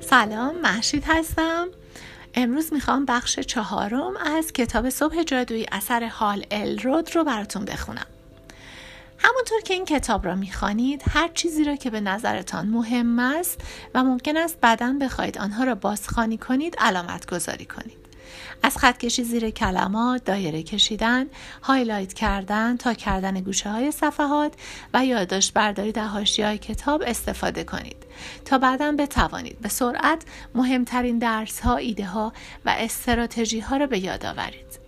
سلام محشید هستم. امروز می‌خوام بخش چهارم از کتاب صبح جادویی اثر حال الرود رو براتون بخونم. همونطور که این کتاب را می‌خوانید هر چیزی را که به نظرتان مهم است و ممکن است بعدا بخواهید آنها را بازخوانی کنید علامت گذاری کنید. از خطکشی زیر کلمات، دایره کشیدن، هایلایت کردن تا کردن گوشه های صفحات و یادداشت برداری در های کتاب استفاده کنید تا بعدا بتوانید به سرعت مهمترین درس ها، ایده ها و استراتژی ها را به یاد آورید.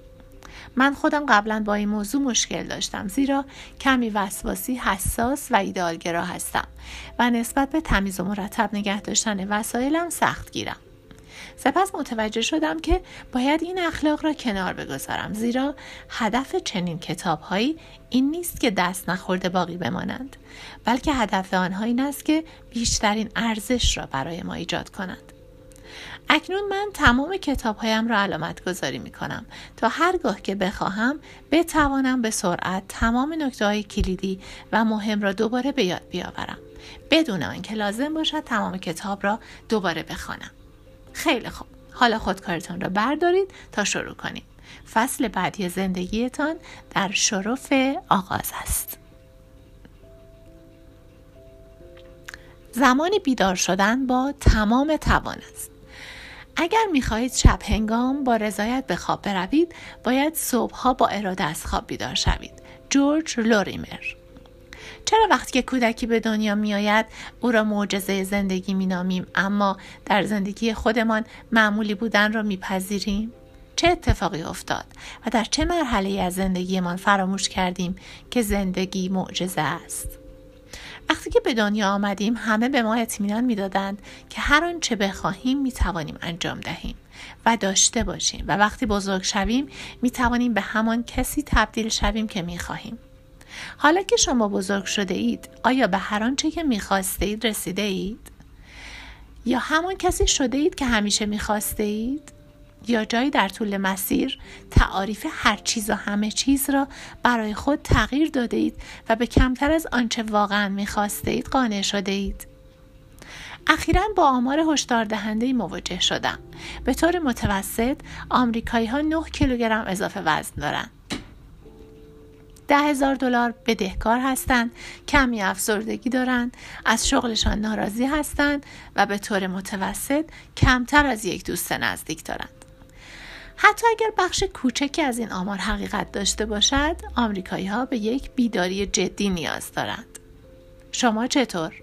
من خودم قبلا با این موضوع مشکل داشتم زیرا کمی وسواسی حساس و ایدالگرا هستم و نسبت به تمیز و مرتب نگه داشتن وسایلم سخت گیرم سپس متوجه شدم که باید این اخلاق را کنار بگذارم زیرا هدف چنین کتابهایی این نیست که دست نخورده باقی بمانند بلکه هدف آنها این است که بیشترین ارزش را برای ما ایجاد کنند. اکنون من تمام کتاب هایم را علامت گذاری می کنم تا هرگاه که بخواهم بتوانم به سرعت تمام نکته های کلیدی و مهم را دوباره به یاد بیاورم بدون آنکه لازم باشد تمام کتاب را دوباره بخوانم. خیلی خوب. حالا خودکارتان را بردارید تا شروع کنید فصل بعدی زندگیتان در شرف آغاز است. زمانی بیدار شدن با تمام توان است. اگر می‌خواهید شب هنگام با رضایت به خواب بروید باید صبحها با اراده از خواب بیدار شوید. جورج لوریمر. چرا وقتی که کودکی به دنیا میآید او را معجزه زندگی مینامیم؟ اما در زندگی خودمان معمولی بودن را میپذیریم. چه اتفاقی افتاد و در چه مرحله از زندگیمان فراموش کردیم که زندگی معجزه است؟ وقتی که به دنیا آمدیم همه به ما اطمینان می‌دادند که هر آنچه بخواهیم می‌توانیم انجام دهیم و داشته باشیم و وقتی بزرگ شویم می‌توانیم به همان کسی تبدیل شویم که می‌خواهیم. حالا که شما بزرگ شده اید آیا به هر آنچه که می‌خواسته اید رسیده اید؟ یا همان کسی شده اید که همیشه می‌خواسته اید؟ یا جایی در طول مسیر تعاریف هر چیز و همه چیز را برای خود تغییر داده اید و به کمتر از آنچه واقعا می‌خواسته اید قانع شده اید؟ اخیرا با آمار هشدار دهنده مواجه شدم. به طور متوسط آمریکایی ها 9 کیلوگرم اضافه وزن دارند. ده هزار دلار بدهکار هستند کمی افسردگی دارند از شغلشان ناراضی هستند و به طور متوسط کمتر از یک دوست نزدیک دارند. حتی اگر بخش کوچکی از این آمار حقیقت داشته باشد آمریکایی ها به یک بیداری جدی نیاز دارند. شما چطور؟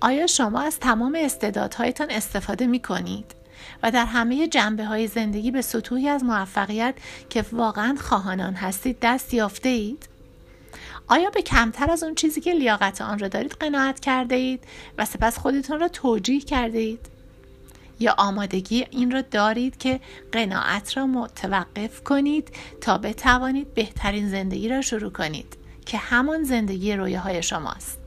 آیا شما از تمام استعدادهایتان استفاده می کنید و در همه جنبه های زندگی به سطوحی از موفقیت که واقعا خواهانان هستید دست یافته اید؟ آیا به کمتر از اون چیزی که لیاقت آن را دارید قناعت کرده اید و سپس خودتان را توجیه کرده اید؟ یا آمادگی این را دارید که قناعت را متوقف کنید تا بتوانید بهترین زندگی را شروع کنید که همان زندگی رویاهای شماست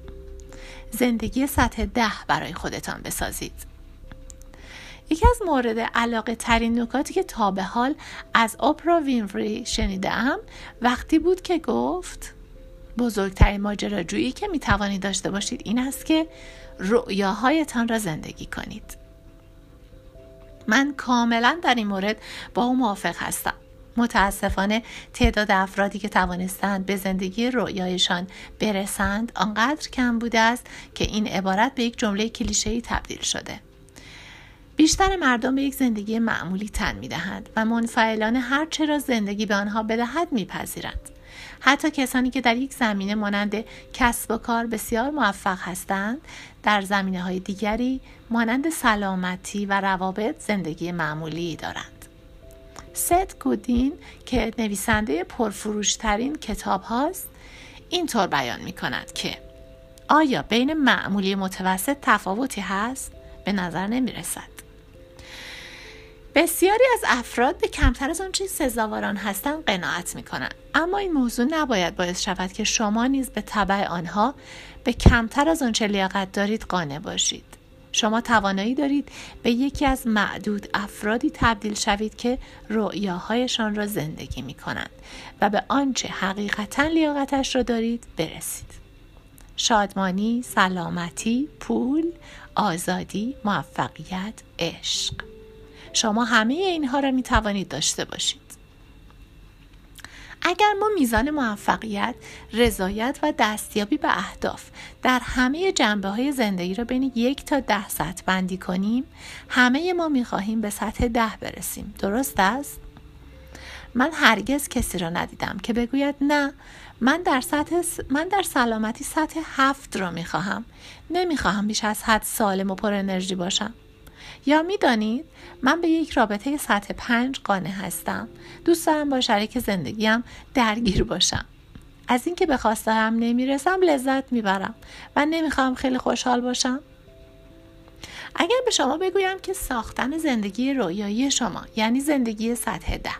زندگی سطح ده برای خودتان بسازید یکی از مورد علاقه ترین نکاتی که تا به حال از اپرا وینفری شنیدم وقتی بود که گفت بزرگترین ماجراجویی که می توانید داشته باشید این است که رؤیاهایتان را زندگی کنید. من کاملا در این مورد با او موافق هستم. متاسفانه تعداد افرادی که توانستند به زندگی رؤیایشان برسند آنقدر کم بوده است که این عبارت به یک جمله کلیشه‌ای تبدیل شده. بیشتر مردم به یک زندگی معمولی تن می دهند و منفعلان هر چه را زندگی به آنها بدهد میپذیرند. حتی کسانی که در یک زمینه مانند کسب و کار بسیار موفق هستند در زمینه های دیگری مانند سلامتی و روابط زندگی معمولی دارند. ست گودین که نویسنده پرفروشترین کتاب هاست اینطور بیان می کند که آیا بین معمولی متوسط تفاوتی هست؟ به نظر نمی رسد. بسیاری از افراد به کمتر از آنچه سزاواران هستند قناعت می کنند اما این موضوع نباید باعث شود که شما نیز به طبع آنها به کمتر از آنچه لیاقت دارید قانع باشید. شما توانایی دارید به یکی از معدود افرادی تبدیل شوید که رؤیاهایشان را زندگی می کنند و به آنچه حقیقتا لیاقتش را دارید برسید. شادمانی سلامتی پول آزادی موفقیت عشق. شما همه اینها را می توانید داشته باشید. اگر ما میزان موفقیت، رضایت و دستیابی به اهداف در همه جنبه های زندگی را بین یک تا ده سطح بندی کنیم همه ما می‌خواهیم به سطح ده برسیم. درست است؟ من هرگز کسی را ندیدم که بگوید نه من در سطح من در سلامتی سطح هفت را می‌خواهم. نمی‌خواهم بیش از حد سالم و پر انرژی باشم. یا می‌دانید؟ من به یک رابطه سطح پنج قانع هستم. دوست دارم با شریک زندگیم درگیر باشم. از اینکه به خواسته نمی‌رسم لذت می‌برم و نمی‌خوام خیلی خوشحال باشم. اگر به شما بگویم که ساختن زندگی رویایی شما یعنی زندگی سطح ده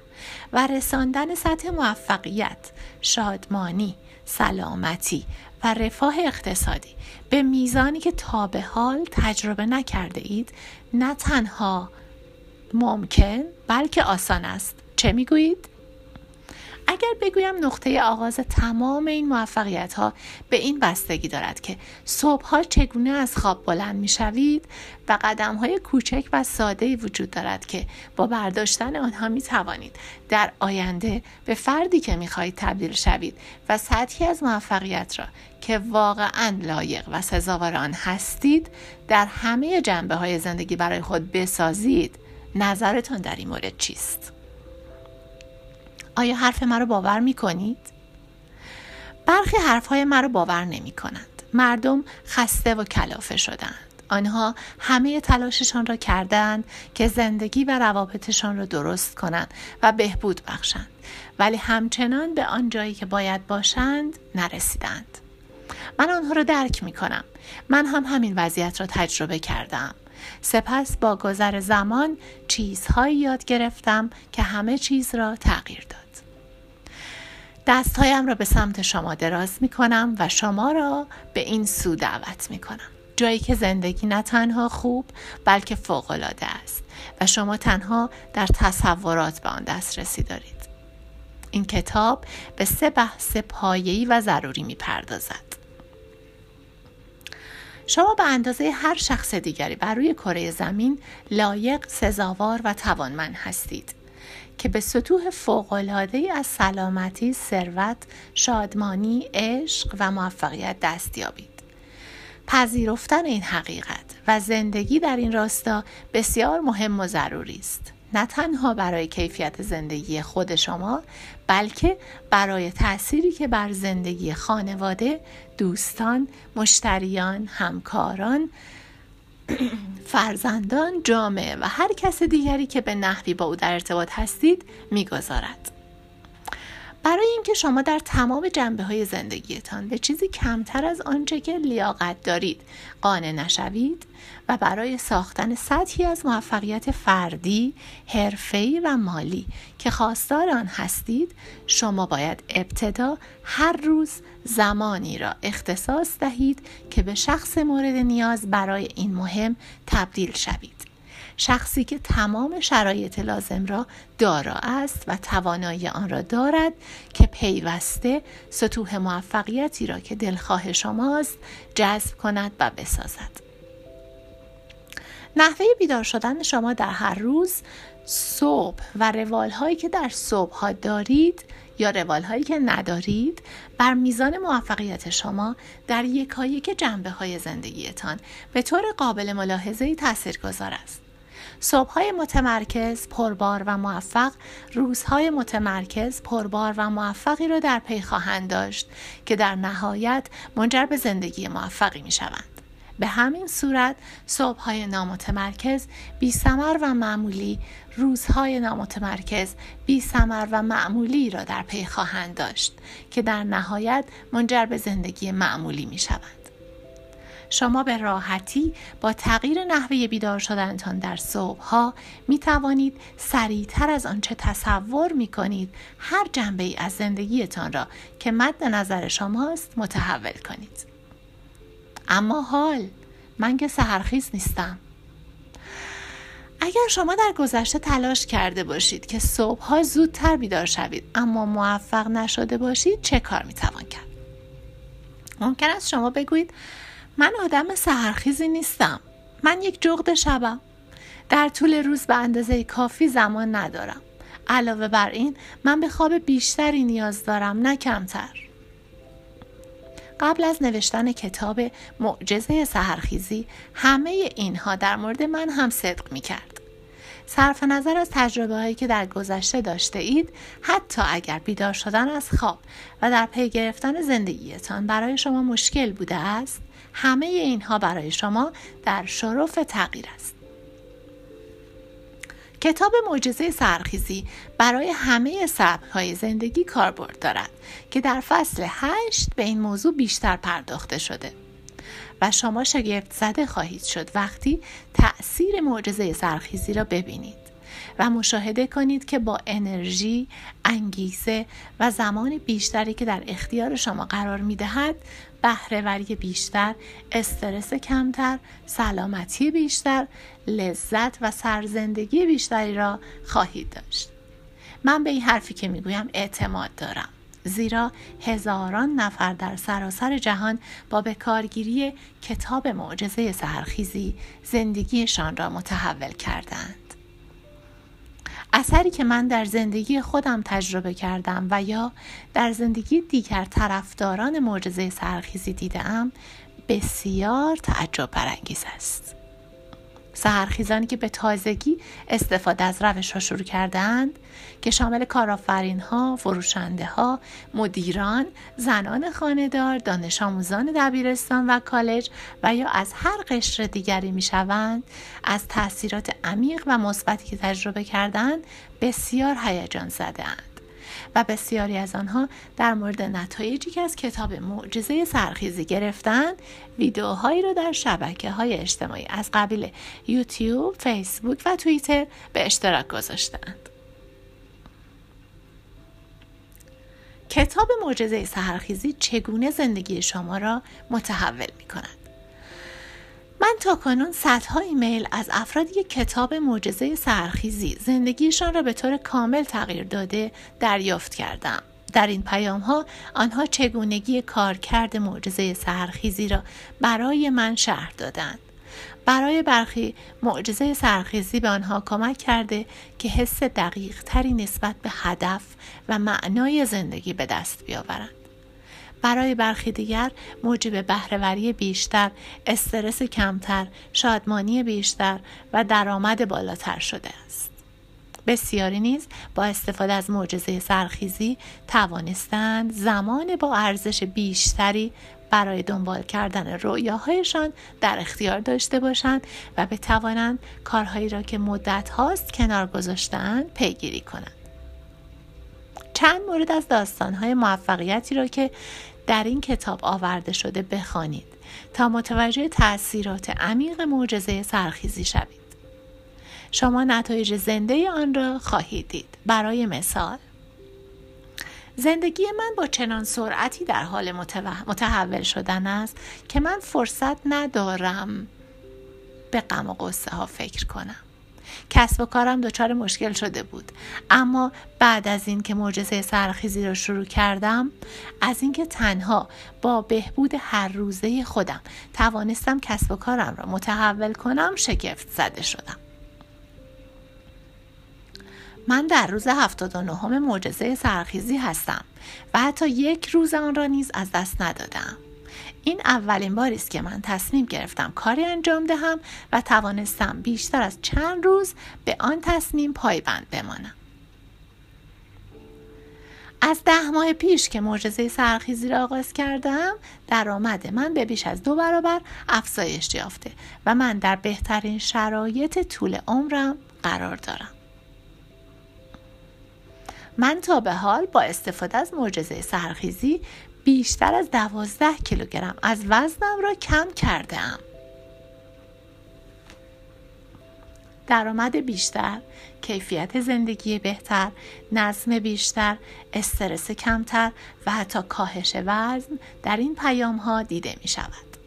و رساندن سطح موفقیت شادمانی سلامتی و رفاه اقتصادی به میزانی که تا به حال تجربه نکرده اید نه تنها ممکن بلکه آسان است چه می‌گویید؟ اگر بگویم نقطه آغاز تمام این موفقیت ها به این بستگی دارد که صبح ها چگونه از خواب بلند می شوید و قدم های کوچک و ساده وجود دارد که با برداشتن آنها می توانید در آینده به فردی که می خواهید تبدیل شوید و سطحی از موفقیت را که واقعا لایق و سزاوار آن هستید در همه جنبه های زندگی برای خود بسازید نظرتان در این مورد چیست؟ آیا حرف مرا باور می کنید؟ برخی حرفهای مرا باور نمی کنند. مردم خسته و کلافه شدند. آنها همه تلاششان را کردند که زندگی و روابطشان را درست کنند و بهبود بخشند ولی همچنان به آن جایی که باید باشند نرسیدند من آنها را درک می کنم من هم همین وضعیت را تجربه کردم سپس با گذر زمان چیزهایی یاد گرفتم که همه چیز را تغییر داد. دستهایم را به سمت شما دراز می کنم و شما را به این سو دعوت می کنم جایی که زندگی نه تنها خوب بلکه فوقالعاده است و شما تنها در تصورات به آن دسترسی دارید. این کتاب به سه بحث پایه‌ای و ضروری می پردازد شما به اندازه هر شخص دیگری بر روی کره زمین لایق، سزاوار و توانمند هستید. که به سطوح فوقالعاده از سلامتی، ثروت، شادمانی، عشق و موفقیت دست یابید. پذیرفتن این حقیقت و زندگی در این راستا بسیار مهم و ضروری است. نه تنها برای کیفیت زندگی خود شما بلکه برای تأثیری که بر زندگی خانواده، دوستان، مشتریان، همکاران فرزندان جامعه و هر کس دیگری که به نحوی با او در ارتباط هستید می‌گذارد. برای اینکه شما در تمام جنبه های زندگیتان به چیزی کمتر از آنچه که لیاقت دارید قانع نشوید و برای ساختن سطحی از موفقیت فردی، حرفه‌ای و مالی که خواستار آن هستید شما باید ابتدا هر روز زمانی را اختصاص دهید که به شخص مورد نیاز برای این مهم تبدیل شوید. شخصی که تمام شرایط لازم را دارا است و توانایی آن را دارد که پیوسته سطوح موفقیتی را که دلخواه شماست جذب کند و بسازد نحوه بیدار شدن شما در هر روز صبح و روال هایی که در صبح ها دارید یا روال هایی که ندارید بر میزان موفقیت شما در یکایک جنبه های زندگیتان به طور قابل ملاحظه تأثیر گذار است. صبحهای متمرکز، پربار و موفق روزهای متمرکز، پربار و موفقی را در پی خواهند داشت که در نهایت منجر به زندگی موفقی می شوند. به همین صورت صبحهای نامتمرکز بی سمر و معمولی روزهای نامتمرکز بی سمر و معمولی را در پی خواهند داشت که در نهایت منجر به زندگی معمولی می شوند. شما به راحتی با تغییر نحوه بیدار شدنتان در صبح ها می توانید سریعتر از آنچه تصور می کنید هر جنبه ای از زندگیتان را که مد نظر شماست متحول کنید. اما حال من که سهرخیز نیستم اگر شما در گذشته تلاش کرده باشید که صبحها زودتر بیدار شوید اما موفق نشده باشید چه کار می توان کرد ممکن است شما بگویید من آدم سهرخیزی نیستم. من یک جغد شبم. در طول روز به اندازه کافی زمان ندارم. علاوه بر این من به خواب بیشتری نیاز دارم نه کمتر. قبل از نوشتن کتاب معجزه سهرخیزی همه اینها در مورد من هم صدق می کرد. صرف نظر از تجربه هایی که در گذشته داشته اید حتی اگر بیدار شدن از خواب و در پی گرفتن زندگیتان برای شما مشکل بوده است؟ همه اینها برای شما در شرف تغییر است. کتاب معجزه سرخیزی برای همه های زندگی کاربرد دارد که در فصل 8 به این موضوع بیشتر پرداخته شده. و شما شگفت زده خواهید شد وقتی تأثیر معجزه سرخیزی را ببینید. و مشاهده کنید که با انرژی، انگیزه و زمان بیشتری که در اختیار شما قرار می دهد بهرهوری بیشتر، استرس کمتر، سلامتی بیشتر، لذت و سرزندگی بیشتری را خواهید داشت. من به این حرفی که می‌گویم اعتماد دارم. زیرا هزاران نفر در سراسر جهان با بکارگیری کتاب معجزه سرخیزی زندگیشان را متحول کردند. اثری که من در زندگی خودم تجربه کردم و یا در زندگی دیگر طرفداران معجزه سرخیزی دیدم بسیار تعجب برانگیز است. سهرخیزانی که به تازگی استفاده از روش ها شروع کردند که شامل کارآفرین ها، فروشنده ها، مدیران، زنان خانهدار، دانش آموزان دبیرستان و کالج و یا از هر قشر دیگری می شوند از تاثیرات عمیق و مثبتی که تجربه کردند بسیار هیجان زده اند. و بسیاری از آنها در مورد نتایجی که از کتاب معجزه سرخیزی گرفتن ویدیوهایی را در شبکه های اجتماعی از قبیل یوتیوب، فیسبوک و توییتر به اشتراک گذاشتند. کتاب معجزه سهرخیزی چگونه زندگی شما را متحول می کند؟ من تا کنون صدها ایمیل از افرادی که کتاب معجزه سرخیزی زندگیشان را به طور کامل تغییر داده دریافت کردم. در این پیام ها آنها چگونگی کارکرد معجزه سرخیزی را برای من شهر دادند. برای برخی معجزه سرخیزی به آنها کمک کرده که حس دقیق تری نسبت به هدف و معنای زندگی به دست بیاورند. برای برخی دیگر موجب بهرهوری بیشتر، استرس کمتر، شادمانی بیشتر و درآمد بالاتر شده است. بسیاری نیز با استفاده از معجزه سرخیزی توانستند زمان با ارزش بیشتری برای دنبال کردن رویاهایشان در اختیار داشته باشند و بتوانند کارهایی را که مدت هاست کنار گذاشتهاند پیگیری کنند. چند مورد از داستانهای موفقیتی را که در این کتاب آورده شده بخوانید تا متوجه تاثیرات عمیق معجزه سرخیزی شوید. شما نتایج زنده آن را خواهید دید. برای مثال زندگی من با چنان سرعتی در حال متحول شدن است که من فرصت ندارم به غم و ها فکر کنم. کسب و کارم دچار مشکل شده بود. اما بعد از اینکه معجزه سرخیزی را شروع کردم از اینکه تنها با بهبود هر روزه خودم توانستم کسب و کارم را متحول کنم شگفت زده شدم. من در روز 79 معجزه سرخیزی هستم و حتی یک روز آن را نیز از دست ندادم. این اولین باری است که من تصمیم گرفتم کاری انجام دهم و توانستم بیشتر از چند روز به آن تصمیم پایبند بمانم. از ده ماه پیش که معجزه سرخیزی را آغاز کردم درآمد من به بیش از دو برابر افزایش یافته و من در بهترین شرایط طول عمرم قرار دارم. من تا به حال با استفاده از معجزه سرخیزی بیشتر از دوازده کیلوگرم از وزنم را کم کردم درآمد بیشتر، کیفیت زندگی بهتر، نظم بیشتر، استرس کمتر و حتی کاهش وزن در این پیام ها دیده می شود.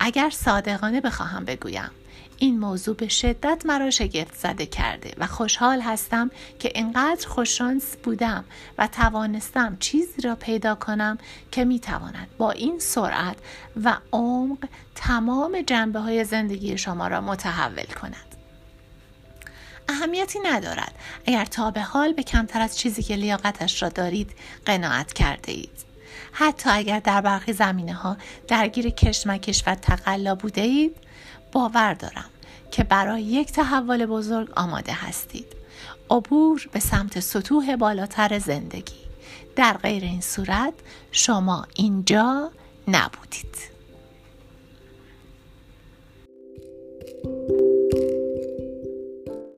اگر صادقانه بخواهم بگویم این موضوع به شدت مرا شگفت زده کرده و خوشحال هستم که اینقدر خوششانس بودم و توانستم چیزی را پیدا کنم که می‌تواند با این سرعت و عمق تمام جنبه های زندگی شما را متحول کند. اهمیتی ندارد اگر تا به حال به کمتر از چیزی که لیاقتش را دارید قناعت کرده اید. حتی اگر در برخی زمینه ها درگیر کشمکش و تقلا بوده اید باور دارم که برای یک تحول بزرگ آماده هستید. عبور به سمت سطوح بالاتر زندگی. در غیر این صورت شما اینجا نبودید.